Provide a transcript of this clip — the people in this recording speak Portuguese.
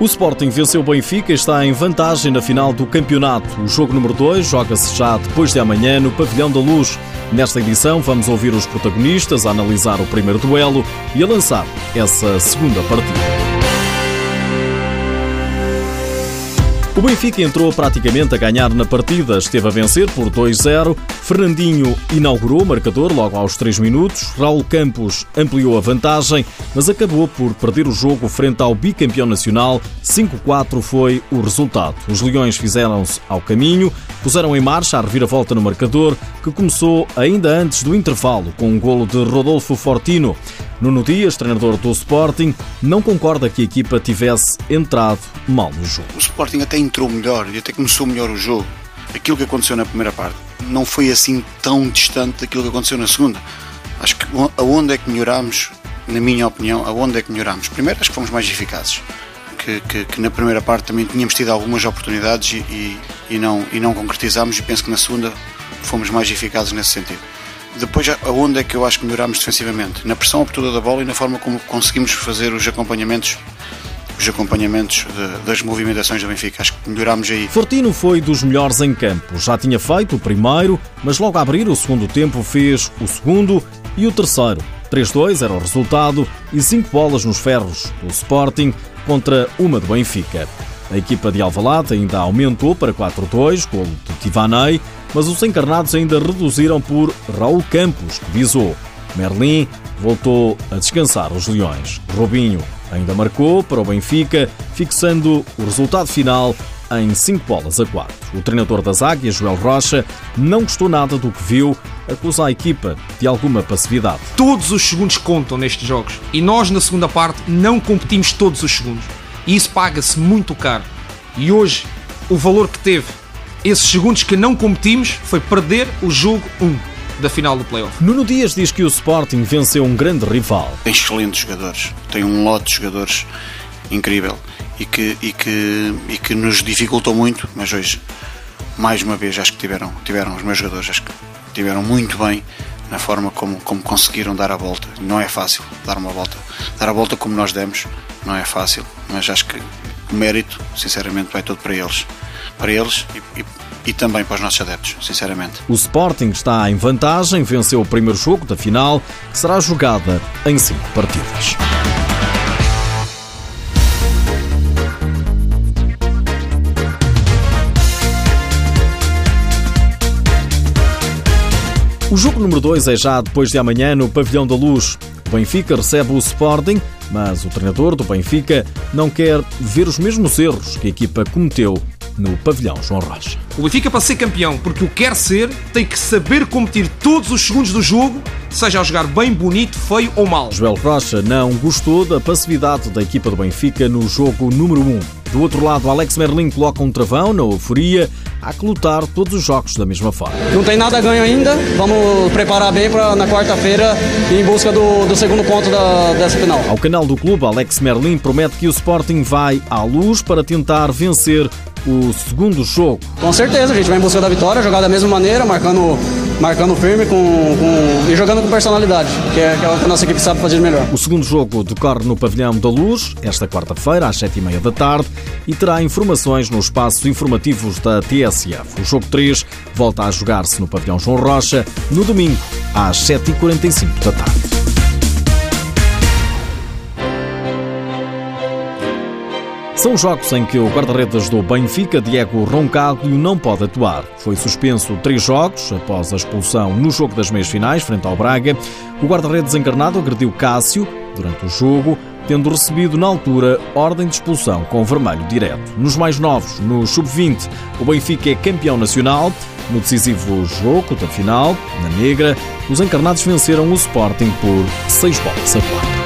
O Sporting venceu o Benfica e está em vantagem na final do campeonato. O jogo número 2 joga-se já depois de amanhã no Pavilhão da Luz. Nesta edição vamos ouvir os protagonistas, a analisar o primeiro duelo e a lançar essa segunda partida. O Benfica entrou praticamente a ganhar na partida, esteve a vencer por 2-0. Fernandinho inaugurou o marcador logo aos 3 minutos. Raul Campos ampliou a vantagem, mas acabou por perder o jogo frente ao bicampeão nacional. 5-4 foi o resultado. Os Leões fizeram-se ao caminho, puseram em marcha a reviravolta no marcador, que começou ainda antes do intervalo, com um golo de Rodolfo Fortino. Nuno Dias, treinador do Sporting, não concorda que a equipa tivesse entrado mal no jogo. O Sporting até entrou melhor e até começou melhor o jogo. Aquilo que aconteceu na primeira parte não foi assim tão distante daquilo que aconteceu na segunda. Acho que aonde é que melhorámos, na minha opinião, aonde é que melhorámos? Primeiro, acho que fomos mais eficazes. Que, que, que na primeira parte também tínhamos tido algumas oportunidades e, e, e, não, e não concretizámos, e penso que na segunda fomos mais eficazes nesse sentido. Depois, aonde é que eu acho que melhorámos defensivamente? Na pressão oportuna da bola e na forma como conseguimos fazer os acompanhamentos os acompanhamentos de, das movimentações do Benfica. Acho que melhorámos aí. Fortino foi dos melhores em campo. Já tinha feito o primeiro, mas logo a abrir o segundo tempo fez o segundo e o terceiro. 3-2 era o resultado e 5 bolas nos ferros do Sporting contra uma do Benfica. A equipa de Alvalade ainda aumentou para 4-2, golo de Tivanei, mas os encarnados ainda reduziram por Raul Campos, que visou. Merlin voltou a descansar os Leões. Robinho ainda marcou para o Benfica, fixando o resultado final em 5 bolas a 4. O treinador das Águias, Joel Rocha, não gostou nada do que viu, acusa a equipa de alguma passividade. Todos os segundos contam nestes jogos e nós, na segunda parte, não competimos todos os segundos. E isso paga-se muito caro. E hoje, o valor que teve esses segundos que não competimos foi perder o jogo 1 da final do playoff. Nuno Dias diz que o Sporting venceu um grande rival. Tem excelentes jogadores, tem um lote de jogadores incrível e que, e que, e que nos dificultou muito, mas hoje, mais uma vez, acho que tiveram, tiveram os meus jogadores, acho que tiveram muito bem na forma como, como conseguiram dar a volta. Não é fácil dar uma volta. Dar a volta como nós demos, não é fácil, mas acho que o mérito, sinceramente, vai todo para eles. Para eles e, e e também para os nossos adeptos, sinceramente. O Sporting está em vantagem, venceu o primeiro jogo da final, que será jogada em cinco partidas. O jogo número 2 é já depois de amanhã no Pavilhão da Luz. O Benfica recebe o Sporting, mas o treinador do Benfica não quer ver os mesmos erros que a equipa cometeu no pavilhão João Rocha. O Benfica, para ser campeão, porque o quer ser, tem que saber competir todos os segundos do jogo, seja a jogar bem, bonito, feio ou mal. Joel Rocha não gostou da passividade da equipa do Benfica no jogo número 1. Do outro lado, Alex Merlin coloca um travão na euforia. Há que lutar todos os jogos da mesma forma. Não tem nada a ganho ainda. Vamos preparar bem para na quarta-feira ir em busca do, do segundo ponto da, dessa final. Ao canal do clube, Alex Merlin promete que o Sporting vai à luz para tentar vencer o segundo jogo. Com certeza, a gente vai em busca da vitória, jogar da mesma maneira, marcando, marcando firme com, com, e jogando com personalidade, que é, que é o que a nossa equipe sabe fazer melhor. O segundo jogo decorre no Pavilhão da Luz, esta quarta-feira, às sete e meia da tarde, e terá informações nos espaços informativos da TSF. O jogo 3 volta a jogar-se no Pavilhão João Rocha, no domingo, às 7h45 da tarde. São jogos em que o guarda-redes do Benfica, Diego Roncaglio, não pode atuar. Foi suspenso três jogos após a expulsão no jogo das meias-finais, frente ao Braga. O guarda-redes encarnado agrediu Cássio durante o jogo, tendo recebido na altura ordem de expulsão com vermelho direto. Nos mais novos, no sub-20, o Benfica é campeão nacional. No decisivo jogo da final, na Negra, os encarnados venceram o Sporting por 6 bolas a 4.